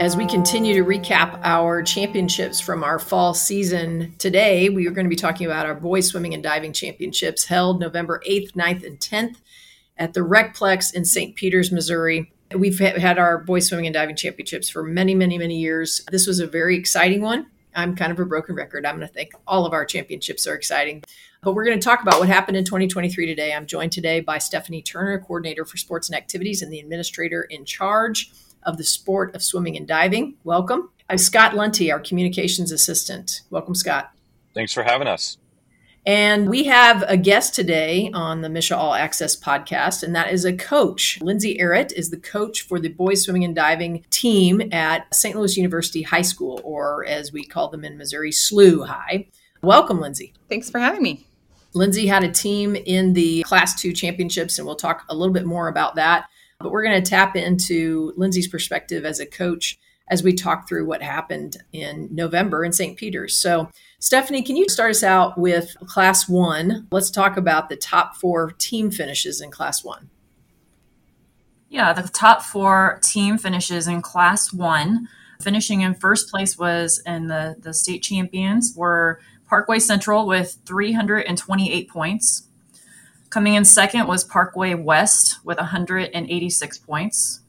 As we continue to recap our championships from our fall season today, we are going to be talking about our boys swimming and diving championships held November 8th, 9th, and 10th at the Recplex in St. Peters, Missouri. We've had our boys swimming and diving championships for many, many, many years. This was a very exciting one. I'm kind of a broken record. I'm going to think all of our championships are exciting. But we're going to talk about what happened in 2023 today. I'm joined today by Stephanie Turner, coordinator for sports and activities and the administrator in charge of the sport of swimming and diving. Welcome. I'm Scott Lunty, our communications assistant. Welcome, Scott. Thanks for having us. And we have a guest today on the MSHSAA All Access podcast, and that is a coach. Lindsey Ehret is the coach for the boys swimming and diving team at St. Louis University High School, or as we call them in Missouri, SLU High. Welcome, Lindsey. Thanks for having me. Lindsey had a team in the Class 2 championships, and we'll talk a little bit more about that. But we're going to tap into Lindsey's perspective as a coach as we talk through what happened in November in St. Peter's. So, Stephanie, can you start us out with Class 1? Let's talk about the top four team finishes in Class 1. Yeah, the top four team finishes in Class 1. Finishing in first place was in the, the state champions were Parkway Central with 328 points. Coming in second was Parkway West with 186 points.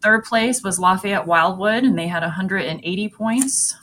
Third place was Lafayette Wildwood, and they had 180 points.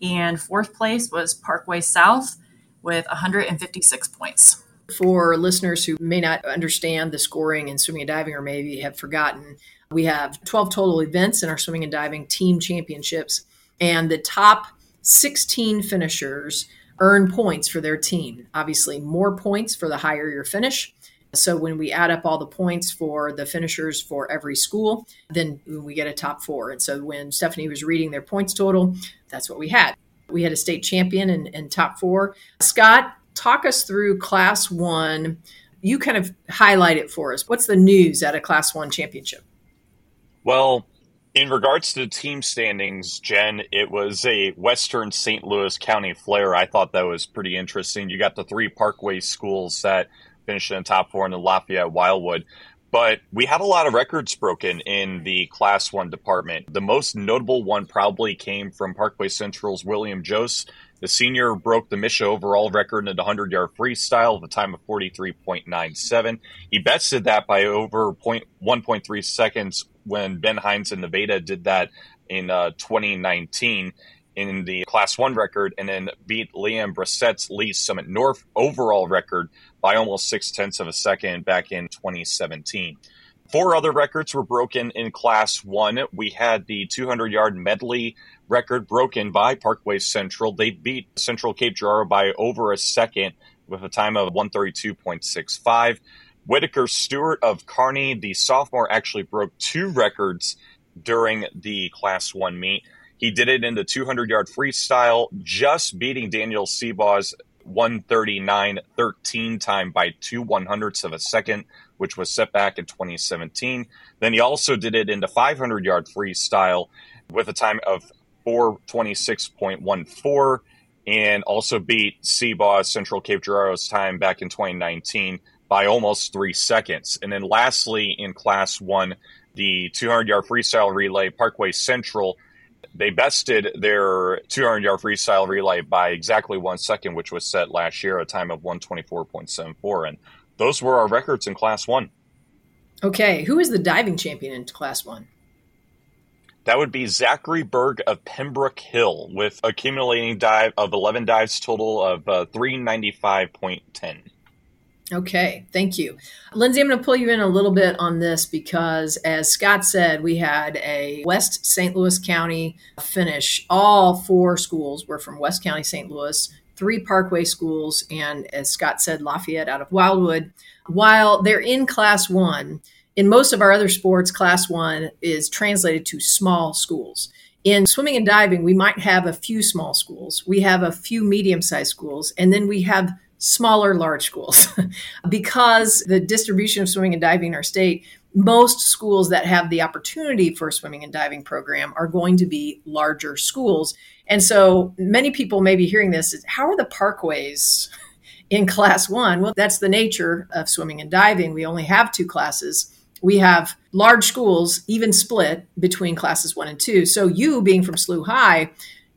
And fourth place was Parkway South with 156 points. For listeners who may not understand the scoring in swimming and diving or maybe have forgotten, we have 12 total events in our swimming and diving team championships. And the top 16 finishers earn points for their team. Obviously, more points for the higher your finish. So when we add up all the points for the finishers for every school, then we get a top four. And so when Stephanie was reading their points total, that's what we had. We had a state champion and, and top four. Scott, talk us through class one. You kind of highlight it for us. What's the news at a class one championship? Well, in regards to the team standings, Jen, it was a Western St. Louis County flair. I thought that was pretty interesting. You got the three Parkway schools that finished in the top four in the Lafayette Wildwood. But we had a lot of records broken in the Class 1 department. The most notable one probably came from Parkway Central's William Jose. The senior broke the MSHSAA overall record in the 100 yard freestyle with a time of 43.97. He bested that by over 1.3 seconds when Ben Hines and Nevada did that in uh, 2019 in the Class 1 record and then beat Liam Brissett's Lee Summit North overall record by almost six tenths of a second back in 2017. Four other records were broken in Class 1. We had the 200 yard medley record broken by Parkway Central. They beat Central Cape Girardeau by over a second with a time of 132.65. Whitaker Stewart of Kearney, the sophomore, actually broke two records during the Class 1 meet. He did it in the 200 yard freestyle, just beating Daniel Seabaw's 139 13 time by two one hundredths of a second, which was set back in 2017. Then he also did it in the 500 yard freestyle with a time of 426.14 and also beat Seabaw's Central Cape Girardeau's time back in 2019 by almost three seconds. And then lastly, in class one, the 200 yard freestyle relay, Parkway Central, they bested their 200 yard freestyle relay by exactly one second, which was set last year, a time of 124.74. And those were our records in class one. Okay. Who is the diving champion in class one? That would be Zachary Berg of Pembroke Hill with accumulating dive of 11 dives total of uh, 395.10. Okay, thank you. Lindsey, I'm going to pull you in a little bit on this because, as Scott said, we had a West St. Louis County finish. All four schools were from West County, St. Louis, three Parkway schools, and as Scott said, Lafayette out of Wildwood. While they're in Class One, in most of our other sports, Class One is translated to small schools. In swimming and diving, we might have a few small schools, we have a few medium sized schools, and then we have smaller large schools. Because the distribution of swimming and diving in our state most schools that have the opportunity for a swimming and diving program are going to be larger schools. And so many people may be hearing this how are the parkways in class one? Well that's the nature of swimming and diving. We only have two classes. We have large schools even split between classes one and two. So you being from SLU High,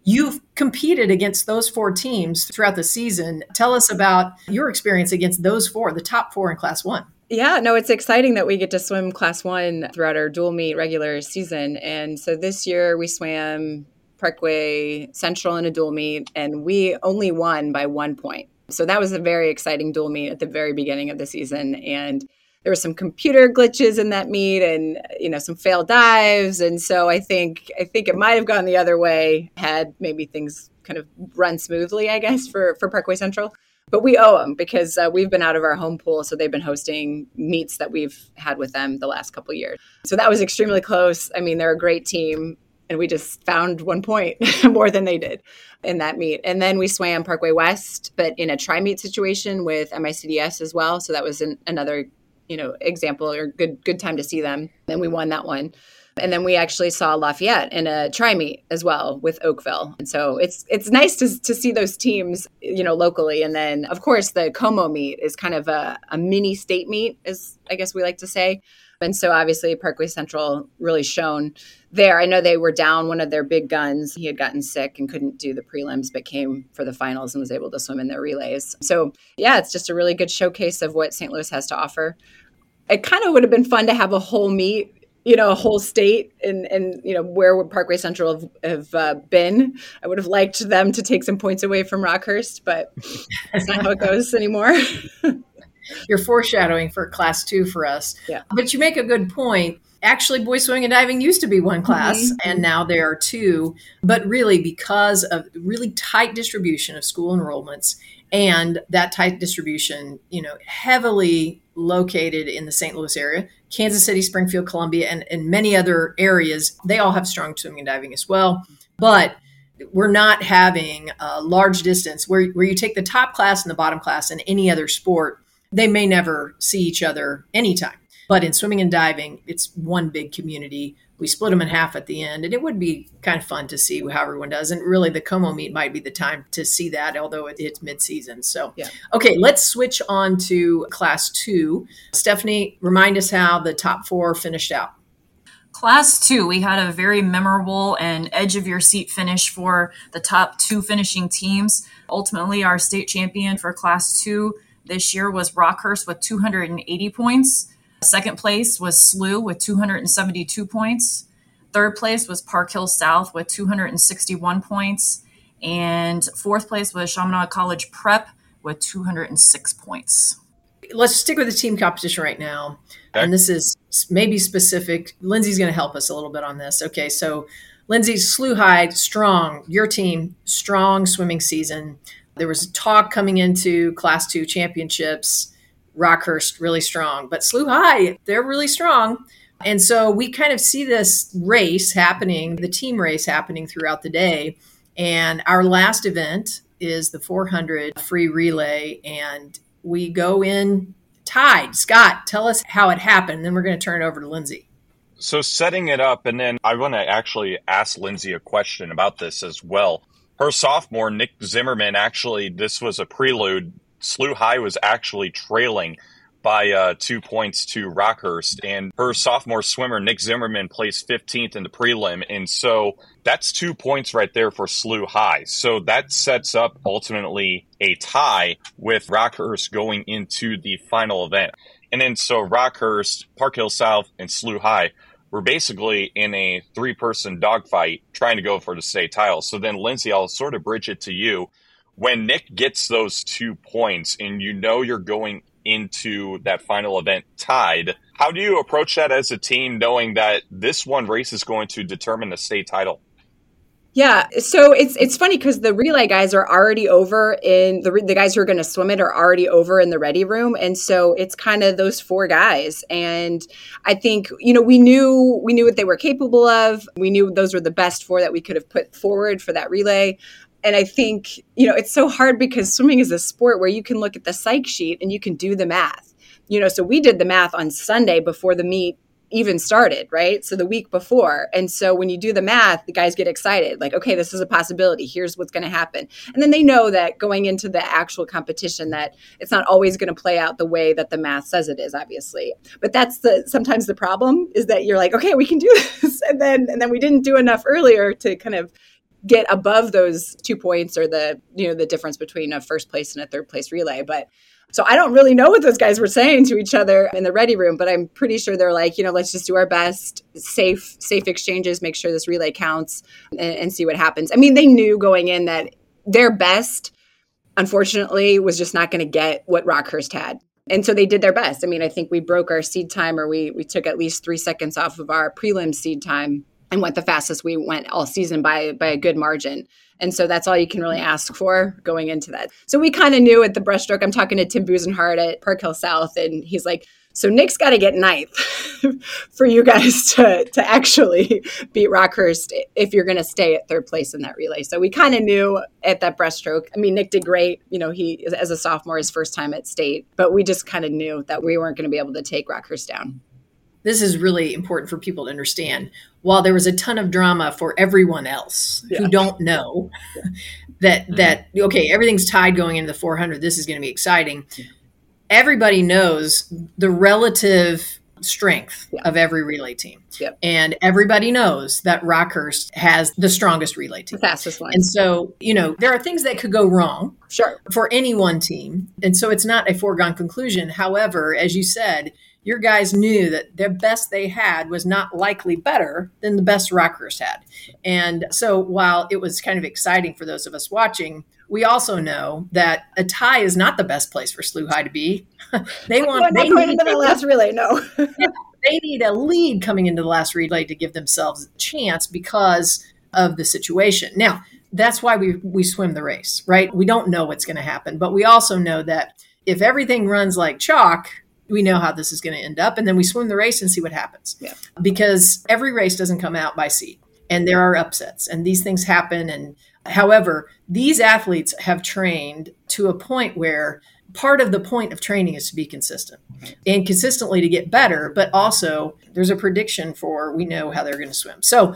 you've competed against those four teams throughout the season. Tell us about your experience against those four, the top four in class one. Yeah, no, it's exciting that we get to swim class one throughout our dual meet regular season. And so this year we swam Parkway Central in a dual meet, and we only won by one point. So that was a very exciting dual meet at the very beginning of the season. And there were some computer glitches in that meet and you know some failed dives and so i think i think it might have gone the other way had maybe things kind of run smoothly i guess for for parkway central but we owe them because uh, we've been out of our home pool so they've been hosting meets that we've had with them the last couple years so that was extremely close i mean they're a great team and we just found one point more than they did in that meet. And then we swam Parkway West, but in a tri meet situation with MICDS as well. So that was an, another, you know, example or good good time to see them. And we won that one. And then we actually saw Lafayette in a tri meet as well with Oakville. And so it's it's nice to, to see those teams, you know, locally. And then of course the Como meet is kind of a, a mini state meet, as I guess we like to say. And so obviously Parkway Central really shone there. I know they were down one of their big guns. He had gotten sick and couldn't do the prelims, but came for the finals and was able to swim in their relays. So yeah, it's just a really good showcase of what St. Louis has to offer. It kind of would have been fun to have a whole meet you know, a whole state and, and you know, where would Parkway Central have, have uh, been. I would have liked them to take some points away from Rockhurst, but that's not how it goes anymore. You're foreshadowing for class two for us. Yeah. But you make a good point. Actually, boy swimming and diving used to be one class, mm-hmm. and now there are two. But really, because of really tight distribution of school enrollments and that tight distribution, you know, heavily located in the St. Louis area, Kansas City, Springfield, Columbia, and, and many other areas, they all have strong swimming and diving as well. But we're not having a large distance where, where you take the top class and the bottom class in any other sport, they may never see each other anytime. But in swimming and diving, it's one big community we split them in half at the end and it would be kind of fun to see how everyone does and really the como meet might be the time to see that although it's mid-season so yeah. okay let's switch on to class two stephanie remind us how the top four finished out Class two, we had a very memorable and edge of your seat finish for the top two finishing teams. Ultimately, our state champion for class two this year was Rockhurst with 280 points. Second place was SLU with 272 points. Third place was Park Hill South with 261 points. And fourth place was Chaminade College Prep with 206 points. Let's stick with the team competition right now. Okay. And this is maybe specific. Lindsey's going to help us a little bit on this. Okay, so Lindsey, SLU High, strong. Your team, strong swimming season. There was talk coming into Class 2 championships Rockhurst really strong, but SLU High, they're really strong. And so we kind of see this race happening, the team race happening throughout the day. And our last event is the 400 free relay, and we go in tied. Scott, tell us how it happened. Then we're going to turn it over to Lindsey. So, setting it up, and then I want to actually ask Lindsey a question about this as well. Her sophomore, Nick Zimmerman, actually, this was a prelude SLU High was actually trailing by uh, two points to Rockhurst. And her sophomore swimmer, Nick Zimmerman, placed 15th in the prelim. And so that's two points right there for SLU High. So that sets up ultimately a tie with Rockhurst going into the final event. And then so Rockhurst, Park Hill South, and SLU High were basically in a three person dogfight trying to go for the state title. So then, Lindsey, I'll sort of bridge it to you when Nick gets those two points and you know you're going into that final event tied, how do you approach that as a team knowing that this one race is going to determine the state title? Yeah, so it's it's funny because the relay guys are already over in the the guys who are going to swim it are already over in the ready room, and so it's kind of those four guys. And I think you know we knew we knew what they were capable of. We knew those were the best four that we could have put forward for that relay and I think, you know, it's so hard because swimming is a sport where you can look at the psych sheet and you can do the math. You know, so we did the math on Sunday before the meet even started, right? So the week before. And so when you do the math, the guys get excited, like, okay, this is a possibility. Here's what's going to happen. And then they know that going into the actual competition that it's not always going to play out the way that the math says it is, obviously. But that's the sometimes the problem is that you're like, okay, we can do this. And then and then we didn't do enough earlier to kind of get above those two points or the you know the difference between a first place and a third place relay but so I don't really know what those guys were saying to each other in the ready room, but I'm pretty sure they're like, you know, let's just do our best, safe, safe exchanges, make sure this relay counts, and, and see what happens. I mean, they knew going in that their best, unfortunately, was just not going to get what Rockhurst had. And so they did their best. I mean, I think we broke our seed time, or we we took at least three seconds off of our prelim seed time and went the fastest we went all season by by a good margin. And so that's all you can really ask for going into that. So we kind of knew at the breaststroke. I'm talking to Tim Busenhart at Park Hill South, and he's like, so Nick's got to get ninth for you guys to, to actually beat Rockhurst if you're going to stay at third place in that relay. So we kind of knew at that breaststroke. I mean, Nick did great. You know, he as a sophomore, his first time at state, but we just kind of knew that we weren't going to be able to take Rockhurst down this is really important for people to understand. While there was a ton of drama for everyone else yeah. who don't know that mm-hmm. that okay, everything's tied going into the 400. This is going to be exciting. Everybody knows the relative strength yeah. of every relay team. Yep. And everybody knows that Rockhurst has the strongest relay team. The fastest one. And so, you know, there are things that could go wrong. Sure. For any one team. And so it's not a foregone conclusion. However, as you said, your guys knew that the best they had was not likely better than the best Rockhurst had. And so while it was kind of exciting for those of us watching, we also know that a tie is not the best place for SLU High to be. they want they need the last relay, no. they need a lead coming into the last relay to give themselves a chance because of the situation. Now, that's why we we swim the race, right? We don't know what's going to happen, but we also know that if everything runs like chalk, we know how this is going to end up. And then we swim the race and see what happens. Yeah. Because every race doesn't come out by seed and there are upsets and these things happen. And however, these athletes have trained to a point where part of the point of training is to be consistent mm-hmm. and consistently to get better, but also there's a prediction for we know how they're going to swim. So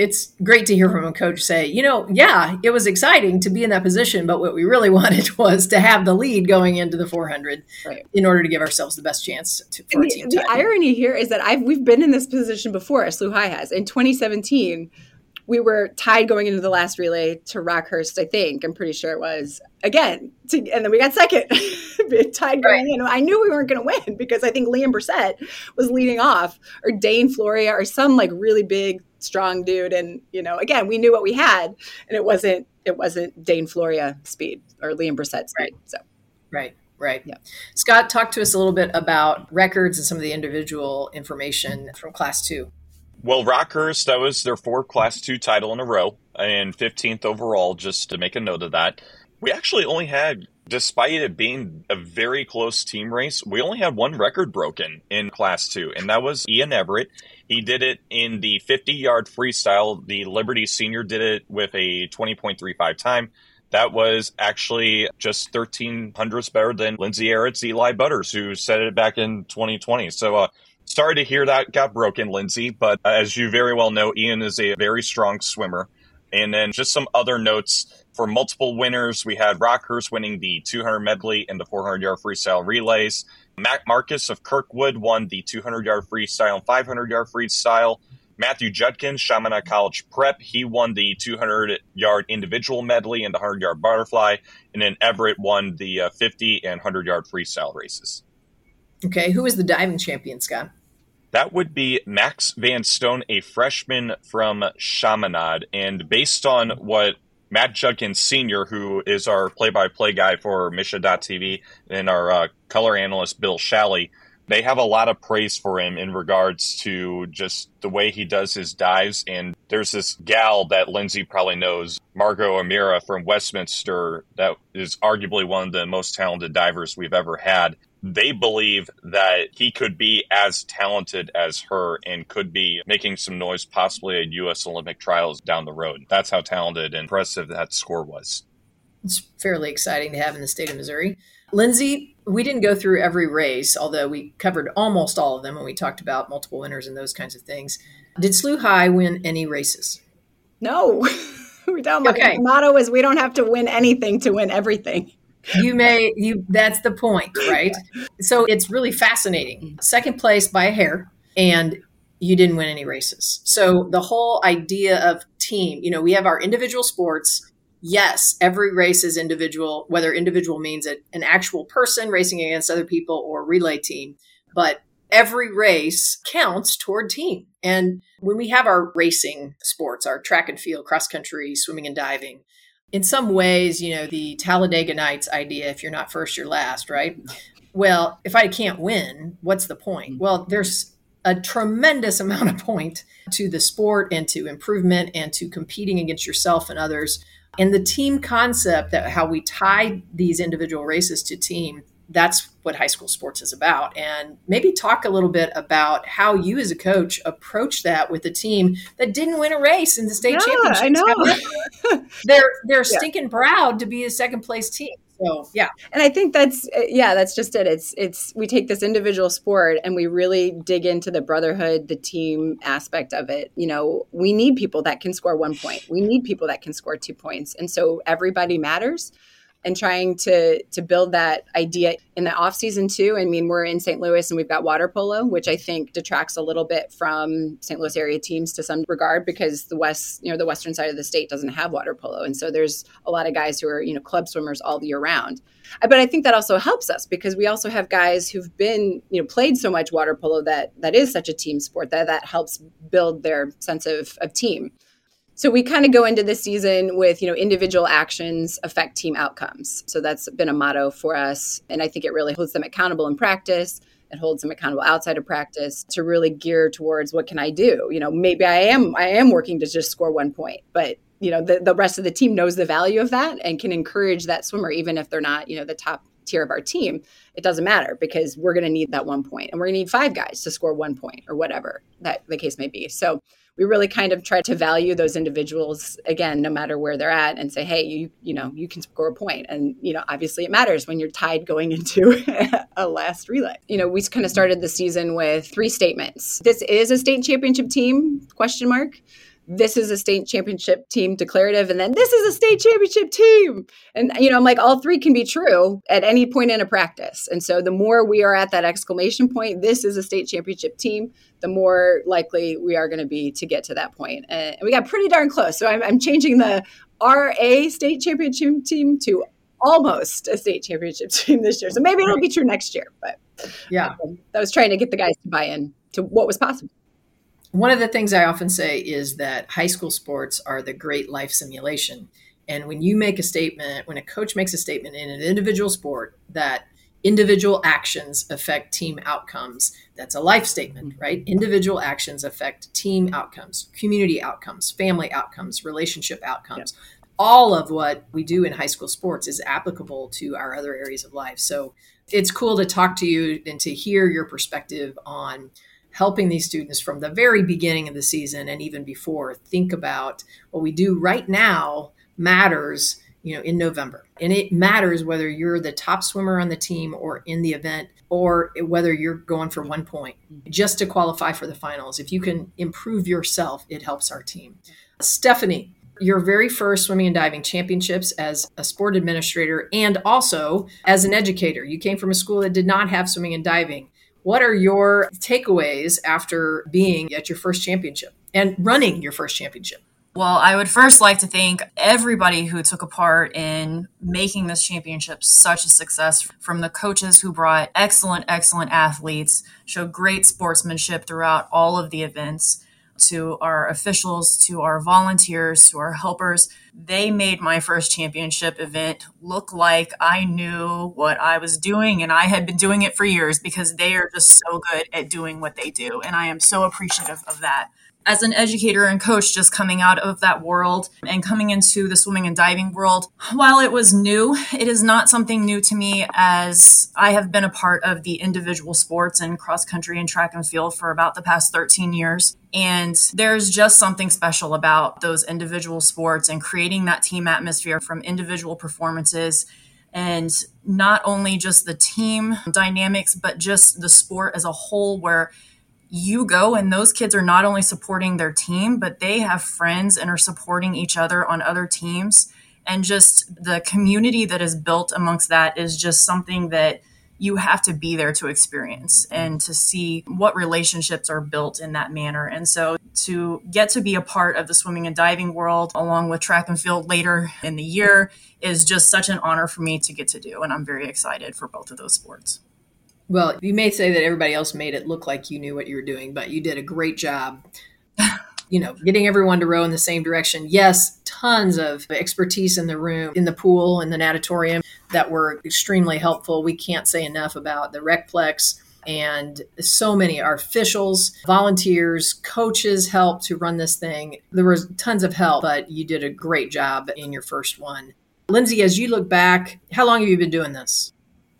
it's great to hear from a coach say, you know, yeah, it was exciting to be in that position, but what we really wanted was to have the lead going into the 400 right. in order to give ourselves the best chance to, for the, the irony here is that I've we've been in this position before, as SLU High has. In 2017, we were tied going into the last relay to Rockhurst, I think. I'm pretty sure it was again, to, and then we got second, tied going right. in. I knew we weren't going to win because I think Liam Brissett was leading off, or Dane Floria, or some like really big strong dude. And you know again we knew what we had and it wasn't it wasn't dane floria speed or liam brissett speed right. so. Right right. Yeah. Scott talk to us a little bit about records and some of the individual information from class two. Well rockhurst that was their fourth class two title in a row and 15th overall just to make a note of that. We actually only had despite it being a very close team race, we only had one record broken in class two, and that was Ian Everett. He did it in the 50 yard freestyle. The Liberty senior did it with a 20.35 time. That was actually just 13 hundredths better than Lindsey Ehret's Eli Butters, who set it back in 2020. So, uh, sorry to hear that got broken, Lindsey, but as you very well know, Ian is a very strong swimmer. And then just some other notes for multiple winners. We had Rockhurst winning the 200 medley and the 400 yard freestyle relays. Matt Marcus of Kirkwood won the 200 yard freestyle and 500 yard freestyle. Matthew Judkins, Chaminade College Prep, he won the 200 yard individual medley and the 100 yard butterfly. And then Everett won the uh, 50 and 100 yard freestyle races. Okay, who is the diving champion, Scott? That would be Max Van Stone, a freshman from Chaminade. And based on what Matt Judkins Sr., who is our play by play guy for MSHSAA.tv, and our uh, color analyst, Bill Shalley, they have a lot of praise for him in regards to just the way he does his dives. And there's this gal that Lindsey probably knows, Margot Amira from Westminster, that is arguably one of the most talented divers we've ever had they believe that he could be as talented as her and could be making some noise possibly at U.S. Olympic trials down the road. That's how talented and impressive that score was. It's fairly exciting to have in the state of Missouri. Lindsey, we didn't go through every race, although we covered almost all of them when we talked about multiple winners and those kinds of things. Did SLU High win any races? No. we don't. Okay. My motto is we don't have to win anything to win everything. You may you that's the point, right? so it's really fascinating. Second place by a hair and you didn't win any races. So the whole idea of team, you know, we have our individual sports. Yes, every race is individual, whether individual means an actual person racing against other people or relay team, but every race counts toward team. And when we have our racing sports, our track and field, cross country, swimming and diving, in some ways, you know, the Talladega Nights idea, if you're not first, you're last, right? Well, if I can't win, what's the point? Well, there's a tremendous amount of point to the sport and to improvement and to competing against yourself and others. And the team concept that how we tie these individual races to team that's what high school sports is about. And maybe talk a little bit about how you as a coach approach that with a team that didn't win a race in the state yeah, championship. I know. they're they're yeah. stinking proud to be a second place team. So yeah. And I think that's yeah, that's just it. It's it's we take this individual sport and we really dig into the brotherhood, the team aspect of it. You know, we need people that can score one point. We need people that can score two points. And so everybody matters and trying to to build that idea in the off season too. I mean, we're in St. Louis and we've got water polo, which I think detracts a little bit from St. Louis area teams to some regard because the west, you know, the western side of the state doesn't have water polo, and so there's a lot of guys who are you know club swimmers all year round. Uh, but I think that also helps us because we also have guys who've been you know played so much water polo that that is such a team sport that that helps build their sense of of team. So we kind of go into the season with, you know, individual actions affect team outcomes. So that's been a motto for us. And I think it really holds them accountable in practice. It holds them accountable outside of practice to really gear towards what can I do? You know, maybe I am I am working to just score one point, but you know, the, the rest of the team knows the value of that and can encourage that swimmer, even if they're not, you know, the top tier of our team, it doesn't matter because we're going to need that one point and we're going to need five guys to score one point or whatever that the case may be. So we really kind of try to value those individuals again, no matter where they're at, and say, hey, you you know you can score a point, and you know obviously it matters when you're tied going into a last relay. You know, we kind of started the season with three statements. This is a state championship team? Question mark this is a state championship team declarative and then this is a state championship team. And you know i'm like all three can be true at any point in a practice. And so the more we are at that exclamation point this is a state championship team the more likely we are going to be to get to that point. And we got pretty darn close. So i'm, I'm changing the ra state championship team to almost a state championship team this year. So maybe it'll be true next year but yeah. um, i was trying to get the guys to buy in to what was possible one of the things I often say is that high school sports are the great life simulation. And when you make a statement, when a coach makes a statement in an individual sport that individual actions affect team outcomes, that's a life statement, mm-hmm. right? Individual actions affect team outcomes, community outcomes, family outcomes, relationship outcomes. Yeah. All of what we do in high school sports is applicable to our other areas of life. So it's cool to talk to you and to hear your perspective on helping these students from the very beginning of the season and even before think about what we do right now matters you know in november. And it matters whether you're the top swimmer on the team or in the event or whether you're going for one point mm-hmm. just to qualify for the finals. If you can improve yourself it helps our team. Stephanie your very first swimming and diving championships as a sport administrator and also as an educator. You came from a school that did not have swimming and diving what are your takeaways after being at your first championship and running your first championship? Well, I would first like to thank everybody who took a part in making this championship such a success from the coaches who brought excellent, excellent athletes, showed great sportsmanship throughout all of the events, to our officials, to our volunteers, to our helpers. They made my first championship event look like I knew what I was doing and I had been doing it for years because they are just so good at doing what they do. And I am so appreciative of that as an educator and coach just coming out of that world and coming into the swimming and diving world. While it was new it is not something new to me as i have been a part of the individual sports and cross country and track and field for about the past 13 years. And there's just something special about those individual sports and creating that team atmosphere from individual performances. And not only just the team dynamics, but just the sport as a whole, where you go and those kids are not only supporting their team, but they have friends and are supporting each other on other teams. And just the community that is built amongst that is just something that you have to be there to experience and to see what relationships are built in that manner. And so to get to be a part of the swimming and diving world along with track and field later in the year is just such an honor for me to get to do. And I'm very excited for both of those sports. Well, you may say that everybody else made it look like you knew what you were doing, but you did a great job. you know, getting everyone to row in the same direction. Yes, tons of expertise in the room, in the pool, in the natatorium that were extremely helpful. We can't say enough about the Recplex and so many our officials, volunteers, coaches helped to run this thing. There was tons of help, but you did a great job in your first one. Lindsey, as you look back, how long have you been doing this?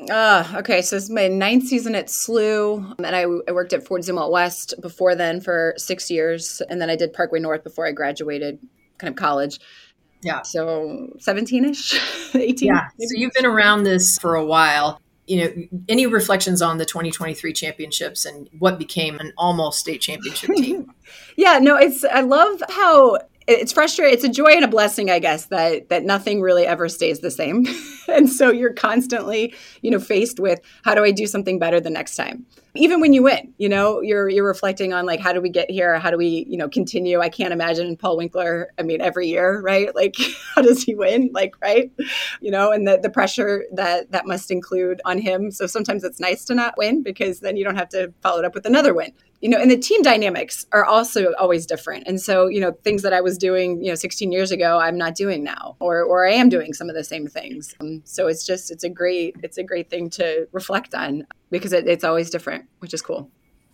Uh, okay, so this is my ninth season at SLU, and I, I worked at Fort Zumwalt West before then for six years, and then I did Parkway North before I graduated, kind of college. Yeah. So 17 ish, 18. Yeah. Maybe. So you've been around this for a while. You know, any reflections on the 2023 championships and what became an almost state championship team? yeah, no, it's, I love how it's frustrating it's a joy and a blessing i guess that that nothing really ever stays the same. And so you're constantly you know faced with how do i do something better the next time? Even when you win you know you're you're reflecting on like how do we get here? How do we you know continue? I can't imagine paul winkler i mean every year right? Like how does he win? Like right? You know and the, the pressure that that must include on him. So sometimes it's nice to not win because then you don't have to follow it up with another win you know and the team dynamics are also always different and so you know things that i was doing you know 16 years ago i'm not doing now or or i am doing some of the same things um, so it's just it's a great it's a great thing to reflect on because it, it's always different which is cool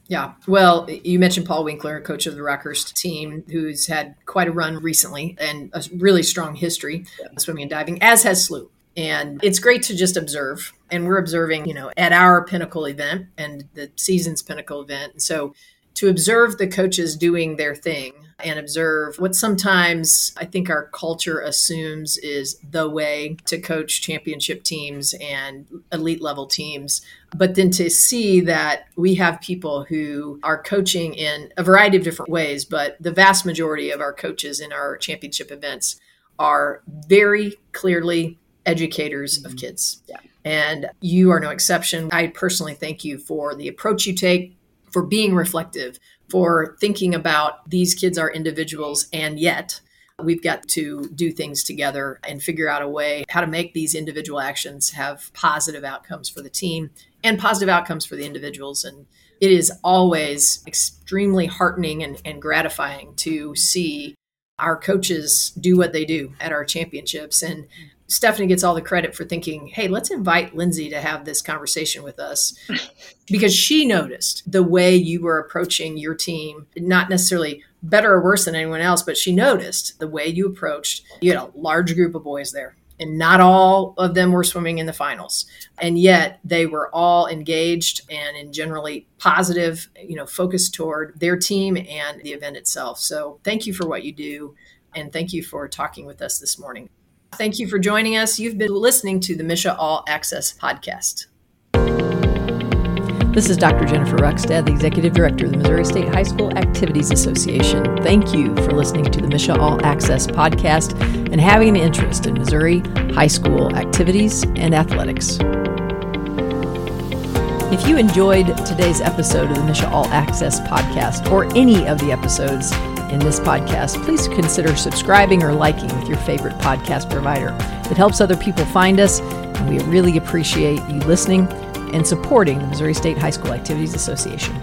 yeah. Well, you mentioned Paul Winkler, coach of the Rockhurst team, who's had quite a run recently and a really strong history yeah. swimming and diving, as has SLU. And it's great to just observe. And we're observing, you know, at our pinnacle event and the season's pinnacle event. And so to observe the coaches doing their thing and observe what sometimes I think our culture assumes is the way to coach championship teams and elite level teams. But then to see that we have people who are coaching in a variety of different ways, but the vast majority of our coaches in our championship events are very clearly educators mm-hmm. of kids. Yeah. And you are no exception. I personally thank you for the approach you take, for being reflective, for thinking about these kids are individuals, and yet we've got to do things together and figure out a way how to make these individual actions have positive outcomes for the team and positive outcomes for the individuals. And it is always extremely heartening and, and gratifying to see our coaches do what they do at our championships. And Stephanie gets all the credit for thinking, hey, let's invite Lindsey to have this conversation with us because she noticed the way you were approaching your team, not necessarily better or worse than anyone else, but she noticed the way you approached. You had a large group of boys there, and not all of them were swimming in the finals. And yet they were all engaged and in generally positive, you know, focused toward their team and the event itself. So thank you for what you do. And thank you for talking with us this morning. Thank you for joining us. You've been listening to the MSHSAA All Access podcast. This is Dr. Jennifer Rukstad, the Executive Director of the Missouri State High School Activities Association. Thank you for listening to the MSHSAA All Access podcast and having an interest in Missouri high school activities and athletics. If you enjoyed today's episode of the MSHSAA All Access podcast or any of the episodes in this podcast, please consider subscribing or liking with your favorite podcast provider. It helps other people find us, and we really appreciate you listening and supporting the Missouri State High School Activities Association.